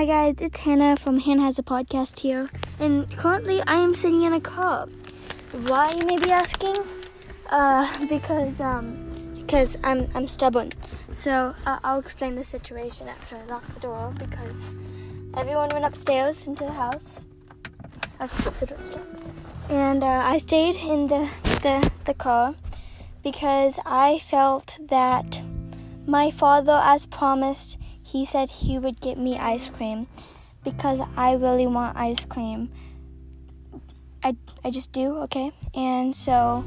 Hi guys, it's Hannah from Hannah Has a Podcast here, and currently I am sitting in a car. Why you may be asking? Uh, because um, because I'm I'm stubborn. So uh, I'll explain the situation after I lock the door because everyone went upstairs into the house. I keep the door stuck, and uh, I stayed in the the the car because I felt that my father, as promised he said he would get me ice cream because I really want ice cream. I, I just do, okay? And so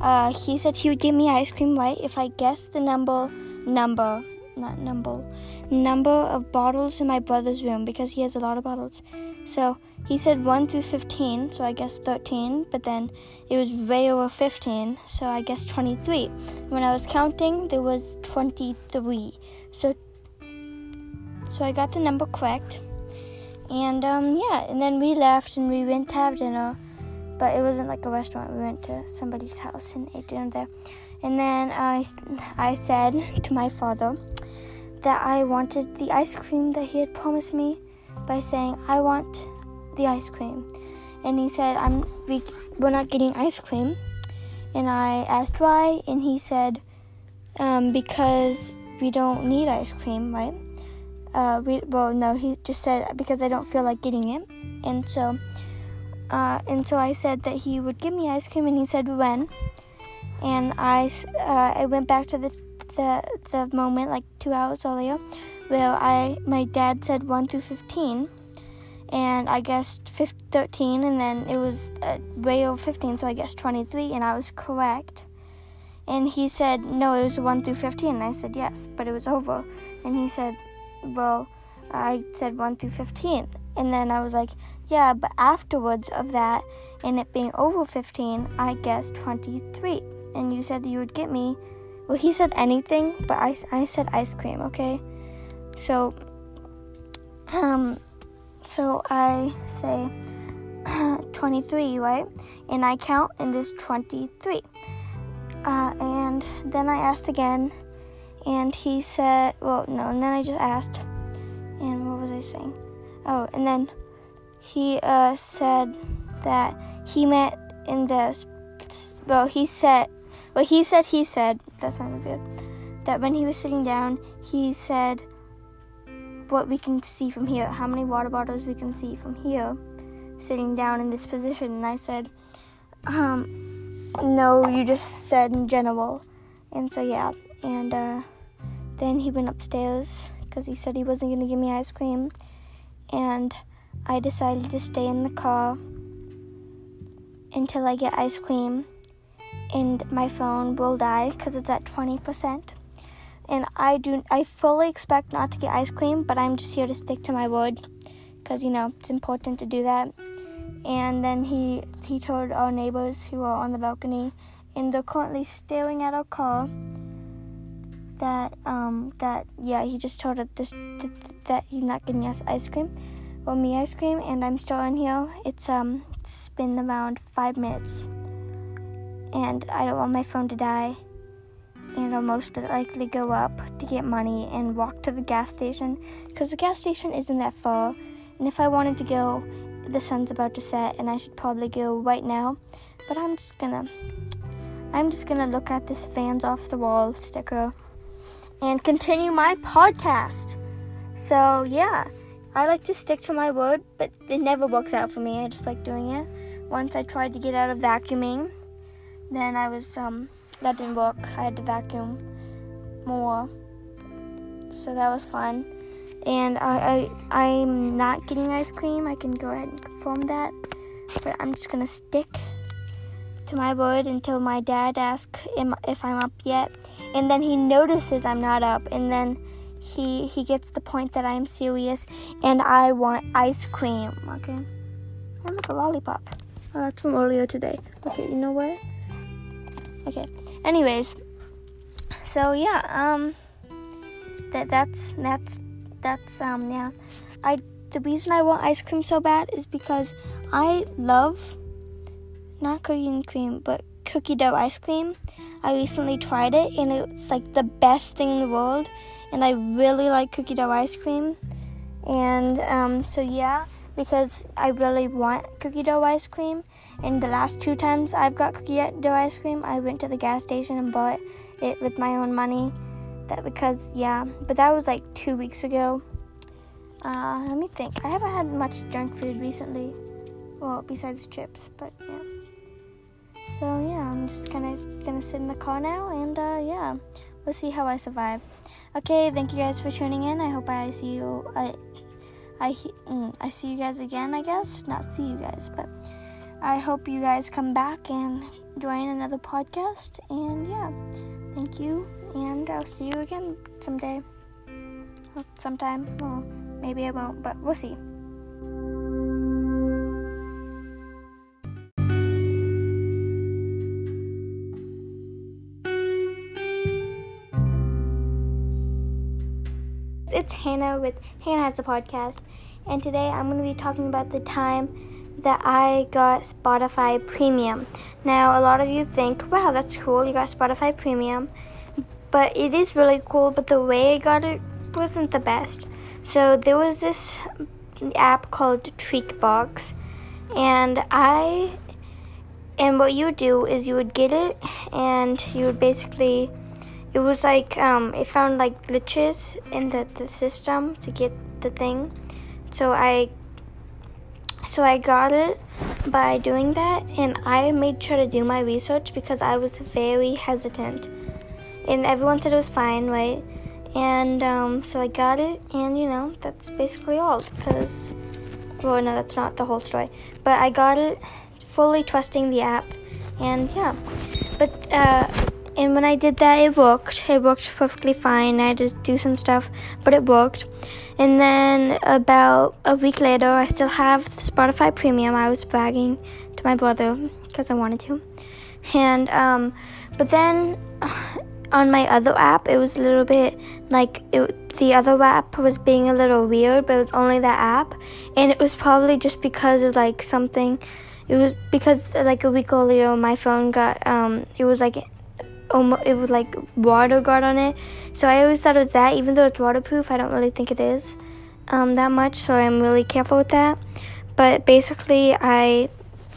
uh, he said he would give me ice cream, right? If I guessed the number, number, not number, number of bottles in my brother's room because he has a lot of bottles. So he said 1 through 15, so I guess 13, but then it was way over 15, so I guess 23. When I was counting, there was 23. So so I got the number correct. And um, yeah, and then we left and we went to have dinner, but it wasn't like a restaurant. We went to somebody's house and ate dinner there. And then I, I said to my father that I wanted the ice cream that he had promised me by saying, I want the ice cream. And he said, I'm, we, we're not getting ice cream. And I asked why, and he said, um, because we don't need ice cream, right? Uh, we, well, no, he just said because I don't feel like getting it, and so, uh, and so I said that he would give me ice cream, and he said when, and I, uh, I went back to the, the, the moment like two hours earlier, where I, my dad said one through fifteen, and I guessed 15, 13, and then it was uh, way over 15, so I guessed 23, and I was correct. And he said, no, it was 1 through 15. And I said, yes, but it was over. And he said, well, I said 1 through 15. And then I was like, yeah, but afterwards of that, and it being over 15, I guessed 23. And you said you would get me. Well, he said anything, but I, I said ice cream, okay? So, um, so I say 23, right? And I count, and there's 23. Uh, and then I asked again, and he said, well, no, and then I just asked, and what was I saying? Oh, and then he uh, said that he met in the, well, he said, well, he said, he said, that sounded good, that when he was sitting down, he said what we can see from here, how many water bottles we can see from here, sitting down in this position, and I said, um, no, you just said in general, and so yeah, and uh, then he went upstairs because he said he wasn't going to give me ice cream. And I decided to stay in the car until I get ice cream. And my phone will die because it's at 20%. And I do I fully expect not to get ice cream, but I'm just here to stick to my word because you know it's important to do that. And then he he told our neighbors who are on the balcony, and they're currently staring at our car that um that yeah he just told us this th- that he's not getting us ice cream. Or me ice cream and I'm still in here. It's um it's been around five minutes. And I don't want my phone to die. And I'll most likely go up to get money and walk to the gas station. Because the gas station isn't that far. And if I wanted to go the sun's about to set and I should probably go right now. But I'm just gonna I'm just gonna look at this fans off the wall sticker and continue my podcast. So, yeah, I like to stick to my word, but it never works out for me. I just like doing it. Once I tried to get out of vacuuming, then I was, um, that didn't work. I had to vacuum more. So that was fun. And I, I, I'm not getting ice cream. I can go ahead and confirm that. But I'm just gonna stick to my word until my dad asks if I'm up yet. And then he notices I'm not up. And then he he gets the point that I'm serious and I want ice cream. Okay. I want a lollipop. Oh, that's from earlier today. Okay, you know what? Okay. Anyways, so yeah, um, that that's that's that's um yeah, I the reason I want ice cream so bad is because I love not cookie and cream, but cookie dough ice cream. I recently tried it and it's like the best thing in the world. And I really like cookie dough ice cream. And um, so, yeah, because I really want cookie dough ice cream. And the last two times I've got cookie dough ice cream, I went to the gas station and bought it with my own money. That because yeah, but that was like two weeks ago. Uh, let me think. I haven't had much junk food recently. Well, besides chips, but yeah. So yeah, I'm just kind of gonna sit in the car now, and uh, yeah, we'll see how I survive. Okay, thank you guys for tuning in. I hope I see you. I, I, mm, I see you guys again. I guess not see you guys, but I hope you guys come back and join another podcast. And yeah, thank you, and I'll see you again someday. Sometime. Well, maybe I won't, but we'll see. It's Hannah with Hannah Has a Podcast, and today I'm going to be talking about the time that I got Spotify Premium. Now, a lot of you think, wow, that's cool, you got Spotify Premium, but it is really cool, but the way I got it wasn't the best. So, there was this app called Tweakbox, and I, and what you would do is you would get it, and you would basically it was like um, it found like glitches in the, the system to get the thing. So I so I got it by doing that and I made sure to do my research because I was very hesitant. And everyone said it was fine, right? And um, so I got it and you know, that's basically all because well no that's not the whole story. But I got it fully trusting the app and yeah. But uh and when I did that, it worked. It worked perfectly fine. I had to do some stuff, but it worked. And then about a week later, I still have Spotify Premium. I was bragging to my brother because I wanted to. And um, but then on my other app, it was a little bit like it, the other app was being a little weird, but it was only that app, and it was probably just because of like something. It was because like a week earlier, my phone got um, it was like almost it was like water got on it. So I always thought it was that, even though it's waterproof. I don't really think it is um, that much, so I'm really careful with that. But basically, I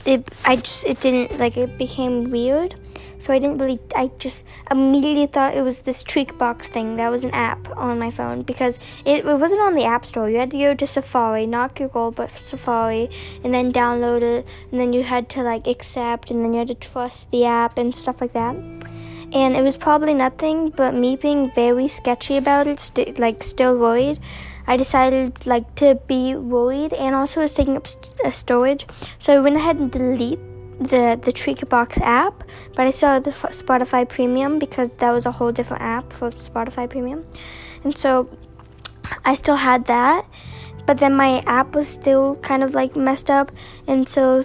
it I just it didn't like it became weird. So I didn't really, I just immediately thought it was this Tweakbox thing that was an app on my phone because it, it wasn't on the App Store. You had to go to Safari, not Google, but Safari, and then download it, and then you had to like accept, and then you had to trust the app and stuff like that and it was probably nothing but me being very sketchy about it st- like still worried. I decided like to be worried and also was taking up st- uh, storage. So i went ahead and delete the the Tweakbox app but i saw the F- spotify premium because that was a whole different app for spotify premium. And so i still had that but then my app was still kind of like messed up. And so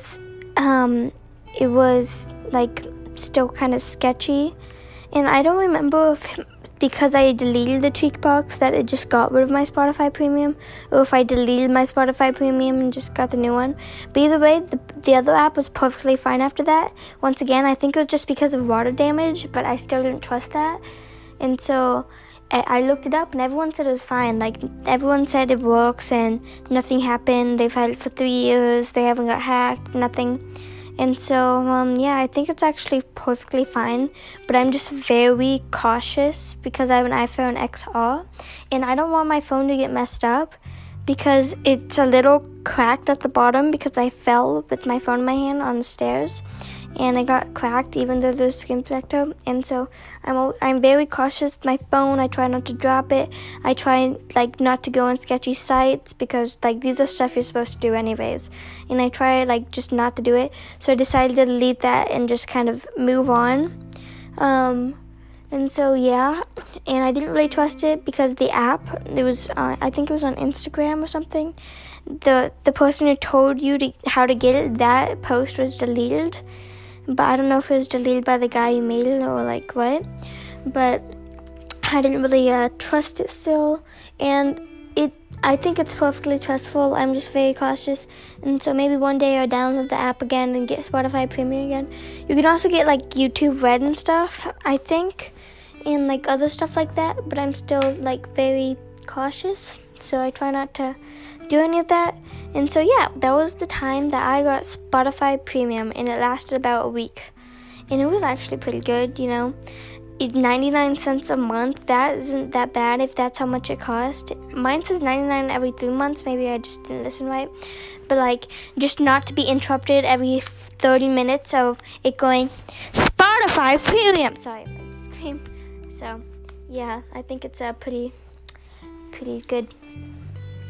um it was like still kind of sketchy and I don't remember if because I deleted the Tweakbox that it just got rid of my Spotify Premium, or if I deleted my Spotify Premium and just got the new one. But either way, the, the other app was perfectly fine after that. Once again, I think it was just because of water damage, but I still didn't trust that. And so I, I looked it up, and everyone said it was fine. Like, everyone said it works and nothing happened. They've had it for three years, they haven't got hacked, nothing. And so, um, yeah, I think it's actually perfectly fine, but I'm just very cautious because I have an iPhone XR and I don't want my phone to get messed up because it's a little cracked at the bottom because I fell with my phone in my hand on the stairs and I got cracked even though there's screen protector. And so I'm I'm very cautious with my phone. I try not to drop it. I try like not to go on sketchy sites because like these are stuff you're supposed to do anyways. And I try like just not to do it. So I decided to delete that and just kind of move on. Um, and so yeah, and I didn't really trust it because the app it was uh, I think it was on Instagram or something. The the person who told you to, how to get it that post was deleted but I don't know if it was deleted by the guy who made it or like what. But I didn't really uh, trust it still, and it. I think it's perfectly trustful. I'm just very cautious, and so maybe one day I'll download the app again and get Spotify Premium again. You can also get like YouTube Red and stuff. I think, and like other stuff like that. But I'm still like very cautious. so I try not to do any of that. And so, yeah, that was the time that I got Spotify Premium, and it lasted about a week. And it was actually pretty good, you know. 99 cents a month, that isn't that bad if that's how much it cost. Mine says 99 every three months, maybe I just didn't listen right. But, like, just not to be interrupted every 30 minutes of it going, Spotify Premium! Sorry I scream. So, yeah, I think it's a pretty, pretty good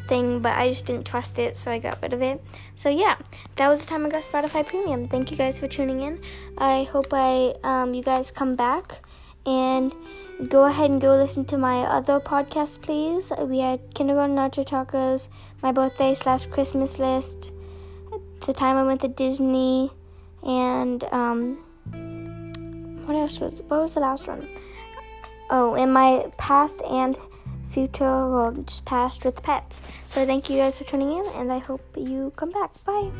thing, but I just didn't trust it, so I got rid of it. So yeah, that was the time I got Spotify Premium. Thank you guys for tuning in. I hope I um, you guys come back and go ahead and go listen to my other podcast, please. We had Kindergarten Nacho Tacos, my birthday slash Christmas list, the time I went to Disney, and um, what else was what was the last one? Oh, and my past and future just past with pets. So thank you guys for tuning in, and I hope you come back. Bye.